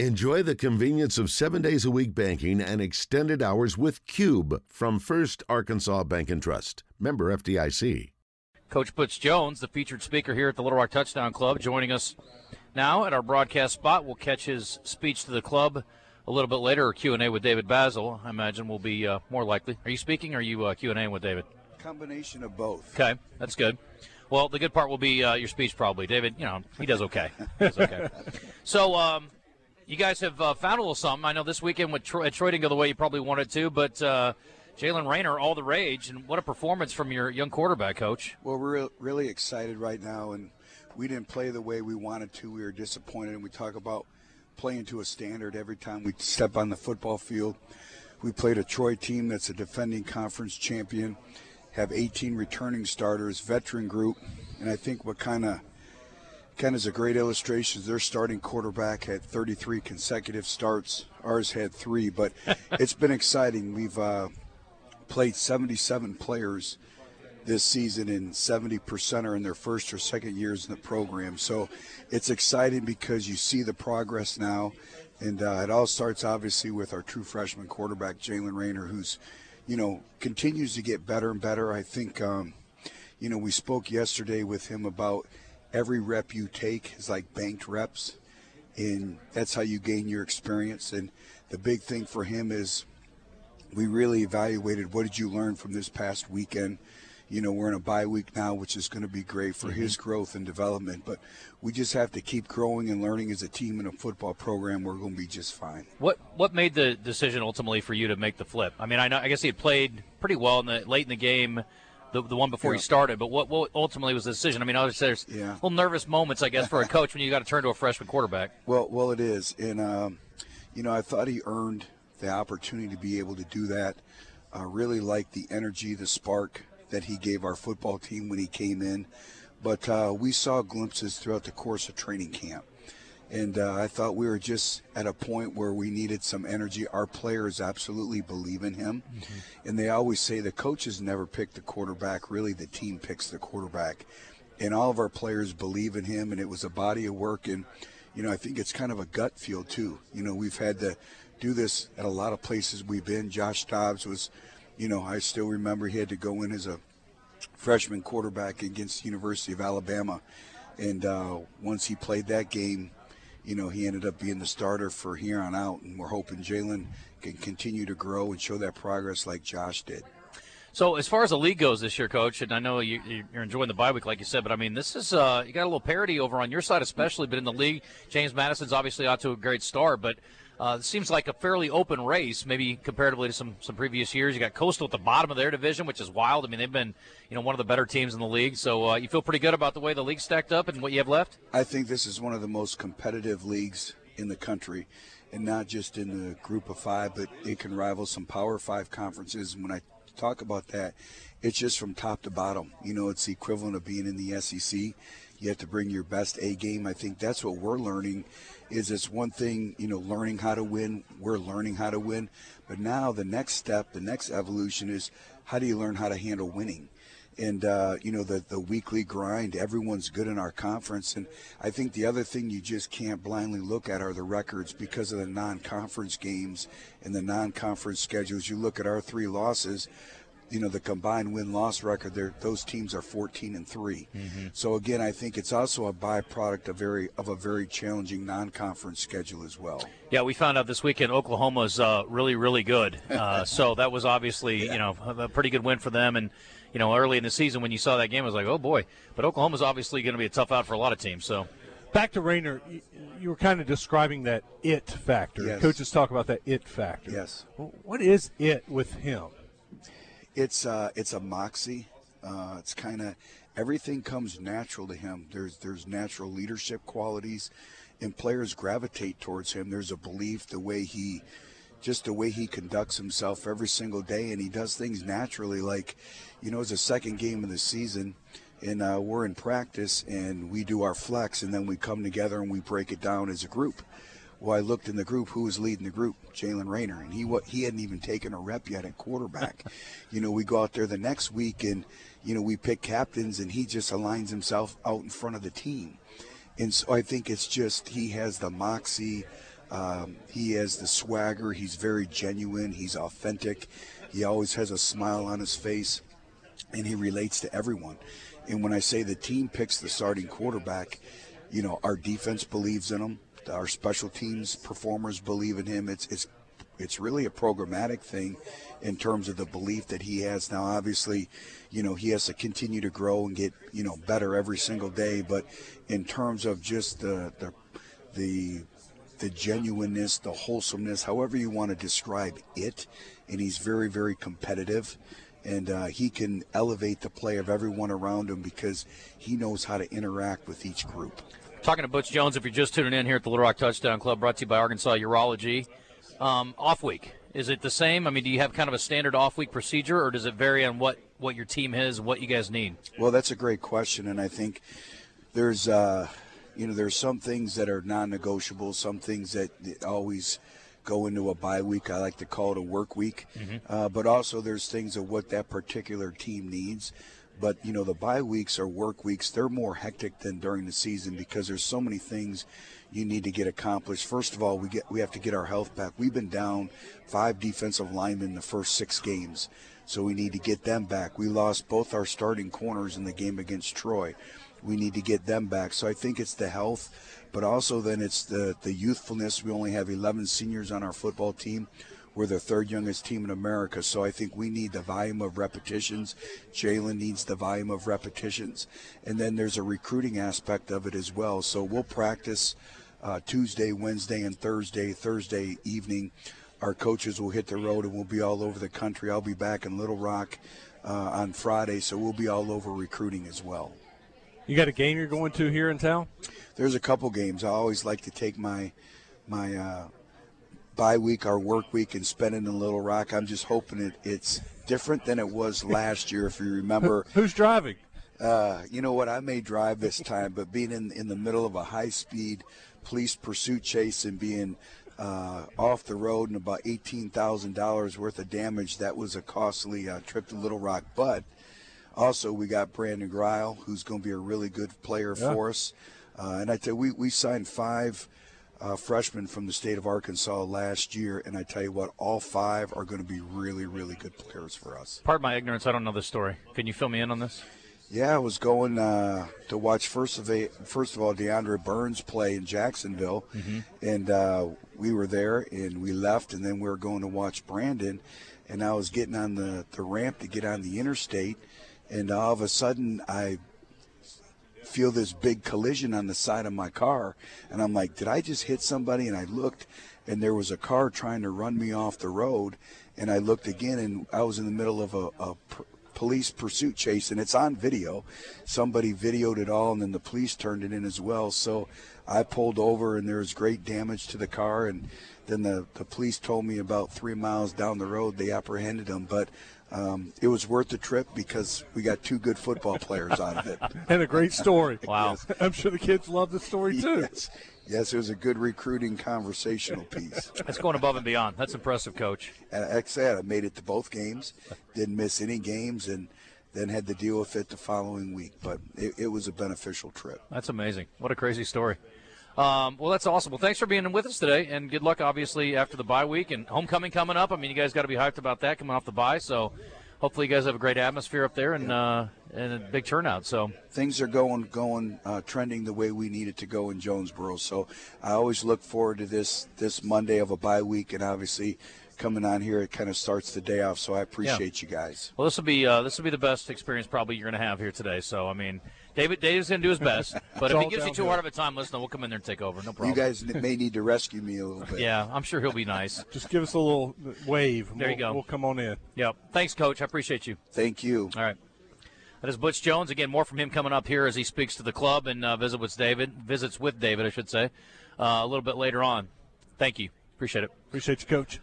Enjoy the convenience of seven days a week banking and extended hours with Cube from First Arkansas Bank and Trust. Member FDIC. Coach Butch Jones, the featured speaker here at the Little Rock Touchdown Club, joining us now at our broadcast spot. We'll catch his speech to the club a little bit later, or Q and A with David Bazzel. I imagine will be uh, more likely. Are you speaking? or Are you uh, Q and A with David? Combination of both. Okay, that's good. Well, the good part will be uh, your speech, probably. David, you know, he does okay. He does okay. so, um, you guys have uh, found a little something. I know this weekend with Troy, Troy didn't go the way you probably wanted to, but uh, Jaylen Raynor, all the rage, and what a performance from your young quarterback, coach. Well, we're really excited right now, and we didn't play the way we wanted to. We were disappointed, and we talk about playing to a standard every time we step on the football field. We played a Troy team that's a defending conference champion, have 18 returning starters, veteran group, and I think what kind of Ken is a great illustration. Their starting quarterback had 33 consecutive starts. Ours had three, but it's been exciting. We've uh, played 77 players this season, and 70% are in their first or second years in the program. So it's exciting because you see the progress now. And uh, it all starts obviously with our true freshman quarterback, Jaylen Raynor, who's, you know, continues to get better and better. I think, um, you know, we spoke yesterday with him about – every rep you take is like banked reps, and that's how you gain your experience. And the big thing for him is we really evaluated what did you learn from this past weekend. You know, we're in a bye week now, which is going to be great for mm-hmm. his growth and development. But we just have to keep growing and learning as a team in a football program. We're going to be just fine. What What made the decision ultimately for you to make the flip? I mean, I know I guess he had played pretty well in the late in the game the, the one before yeah. he started. But what, what ultimately was the decision? I mean, obviously there's yeah. little nervous moments, I guess, for a coach when you got to turn to a freshman quarterback. Well, well, it is, and um, you know, I thought he earned the opportunity to be able to do that. Uh, really like the energy, the spark that he gave our football team when he came in. But uh, we saw glimpses throughout the course of training camp and uh, I thought we were just at a point where we needed some energy. Our players absolutely believe in him, mm-hmm. and they always say the coaches never pick the quarterback. Really, the team picks the quarterback, and all of our players believe in him. And it was a body of work, and you know I think it's kind of a gut feel too. You know we've had to do this at a lot of places we've been. Josh Dobbs was, you know, I still remember he had to go in as a freshman quarterback against the University of Alabama. And uh, once he played that game, you know, he ended up being the starter for here on out, and we're hoping Jaylen can continue to grow and show that progress like Josh did. So, as far as the league goes this year, Coach, and I know you, are enjoying the bye week, like you said, but I mean, this is uh, you got a little parity over on your side, especially. But in the league, James Madison's obviously out to a great start, but uh, it seems like a fairly open race, maybe comparatively to some some previous years. You got Coastal at the bottom of their division, which is wild. I mean, they've been you know one of the better teams in the league. So uh, you feel pretty good about the way the league stacked up and what you have left. I think this is one of the most competitive leagues in the country, and not just in the group of five, but it can rival some Power Five conferences. When I talk about that, it's just from top to bottom. You know, it's the equivalent of being in the SEC. You have to bring your best A game. I think that's what we're learning is it's one thing, you know, learning how to win. We're learning how to win. But now the next step, the next evolution is how do you learn how to handle winning? And, uh, you know, the, the weekly grind, everyone's good in our conference. And I think the other thing you just can't blindly look at are the records because of the non conference games and the non conference schedules. You look at our three losses, you know the combined win loss record there those teams are 14 and 3 mm-hmm. so again i think it's also a byproduct of very of a very challenging non-conference schedule as well yeah we found out this weekend oklahoma's uh, really really good uh, so that was obviously yeah. you know a pretty good win for them and you know early in the season when you saw that game I was like oh boy but oklahoma's obviously going to be a tough out for a lot of teams so back to Raynor, you were kind of describing that it factor. Yes. Coaches talk about that it factor. Yes. What is it with him? It's uh, it's a moxie. Uh, it's kind of everything comes natural to him. There's there's natural leadership qualities, and players gravitate towards him. There's a belief the way he, just the way he conducts himself every single day, and he does things naturally. Like, you know, it's a second game of the season, and uh, we're in practice, and we do our flex, and then we come together and we break it down as a group. Well, I looked in the group who was leading the group, Jaylen Raynor, and he what he hadn't even taken a rep yet at quarterback. you know, we go out there the next week and you know we pick captains, and he just aligns himself out in front of the team. And so I think it's just he has the moxie, Um, he has the swagger. He's very genuine. He's authentic. He always has a smile on his face, and he relates to everyone. And when I say the team picks the starting quarterback, you know, our defense believes in him. Our special teams performers believe in him. It's it's it's really a programmatic thing in terms of the belief that he has now obviously you know he has to continue to grow and get you know better every single day but in terms of just the the the the genuineness the wholesomeness however you want to describe it and he's very very competitive and uh, he can elevate the play of everyone around him because he knows how to interact with each group Talking to Butch Jones, if you're just tuning in here at the Little Rock Touchdown Club, brought to you by Arkansas Urology. Um, off week, is it the same? I mean, do you have kind of a standard off week procedure, or does it vary on what, what your team has, what you guys need? Well, that's a great question, and I think there's, uh, you know, there's some things that are non-negotiable, some things that always go into a bye week. I like to call it a work week, mm-hmm. uh, but also there's things of what that particular team needs. But you know, the bye weeks or work weeks, they're more hectic than during the season because there's so many things you need to get accomplished. First of all, we get we have to get our health back. We've been down five defensive linemen in the first six games, so we need to get them back. We lost both our starting corners in the game against Troy. We need to get them back. So I think it's the health, but also then it's the the youthfulness. We only have 11 seniors on our football team. We're the third youngest team in America, so I think we need the volume of repetitions. Jaylen needs the volume of repetitions. And then there's a recruiting aspect of it as well. So we'll practice uh, Tuesday, Wednesday, and Thursday. Thursday evening, our coaches will hit the road and we'll be all over the country. I'll be back in Little Rock uh, on Friday, so we'll be all over recruiting as well. You got a game you're going to here in town? There's a couple games. I always like to take my my uh, bye week, our work week, and spending in Little Rock. I'm just hoping it, it's different than it was last year. If you remember, who's driving? Uh, you know what? I may drive this time, but being in in the middle of a high speed police pursuit chase and being uh, off the road and about eighteen thousand dollars worth of damage, that was a costly uh, trip to Little Rock. But also, we got Brandon Greil, who's going to be a really good player yeah. for us. Uh, and I tell you, we we signed five uh, freshmen from the state of Arkansas last year, and I tell you what, all five are going to be really, really good players for us. Pardon my ignorance, I don't know this story. Can you fill me in on this? Yeah, I was going uh, to watch first of a, first of all Deandre Burns play in Jacksonville, mm-hmm. and uh, we were there, and we left, and then we were going to watch Brandon, and I was getting on the, the ramp to get on the interstate, and all of a sudden I feel this big collision on the side of my car. And I'm like, did I just hit somebody? And I looked, and there was a car trying to run me off the road. And I looked again, and I was in the middle of a, a police pursuit chase, and it's on video. Somebody videoed it all, and then the police turned it in as well. So I pulled over, and there was great damage to the car. And then the, the police told me about three miles down the road they apprehended him. But um, it was worth the trip because we got two good football players out of it. and a great story. wow. Yes. I'm sure the kids love the story too. Yes. yes, it was a good recruiting conversational piece. That's going above and beyond. That's impressive, Coach. And like I said, I made it to both games, didn't miss any games, and then had to deal with it the following week. But it, it was a beneficial trip. That's amazing. What a crazy story. Um, well, that's awesome. Well, thanks for being with us today, and good luck, obviously, after the bye week and homecoming coming up. I mean, you guys got to be hyped about that coming off the bye. So, hopefully, you guys have a great atmosphere up there and uh, and a big turnout. So things are going going uh, trending the way we need it to go in Jonesboro. So I always look forward to this this Monday of a bye week, and obviously coming on here, it kind of starts the day off. So I appreciate yeah. you guys. Well, this will be uh, this will be the best experience probably you're going to have here today. So I mean. David David's going to do his best, but if he gives you too hard of a time, listen, we'll come in there and take over. No problem. You guys may need to rescue me a little bit. Yeah, I'm sure he'll be nice. Just give us a little wave. There we'll, you go. We'll come on in. Yep. Thanks, Coach. I appreciate you. Thank you. All right. That is Butch Jones. Again, more from him coming up here as he speaks to the club and uh, visit with David. Visits with David, I should say, uh, a little bit later on. Thank you. Appreciate it. Appreciate you, Coach.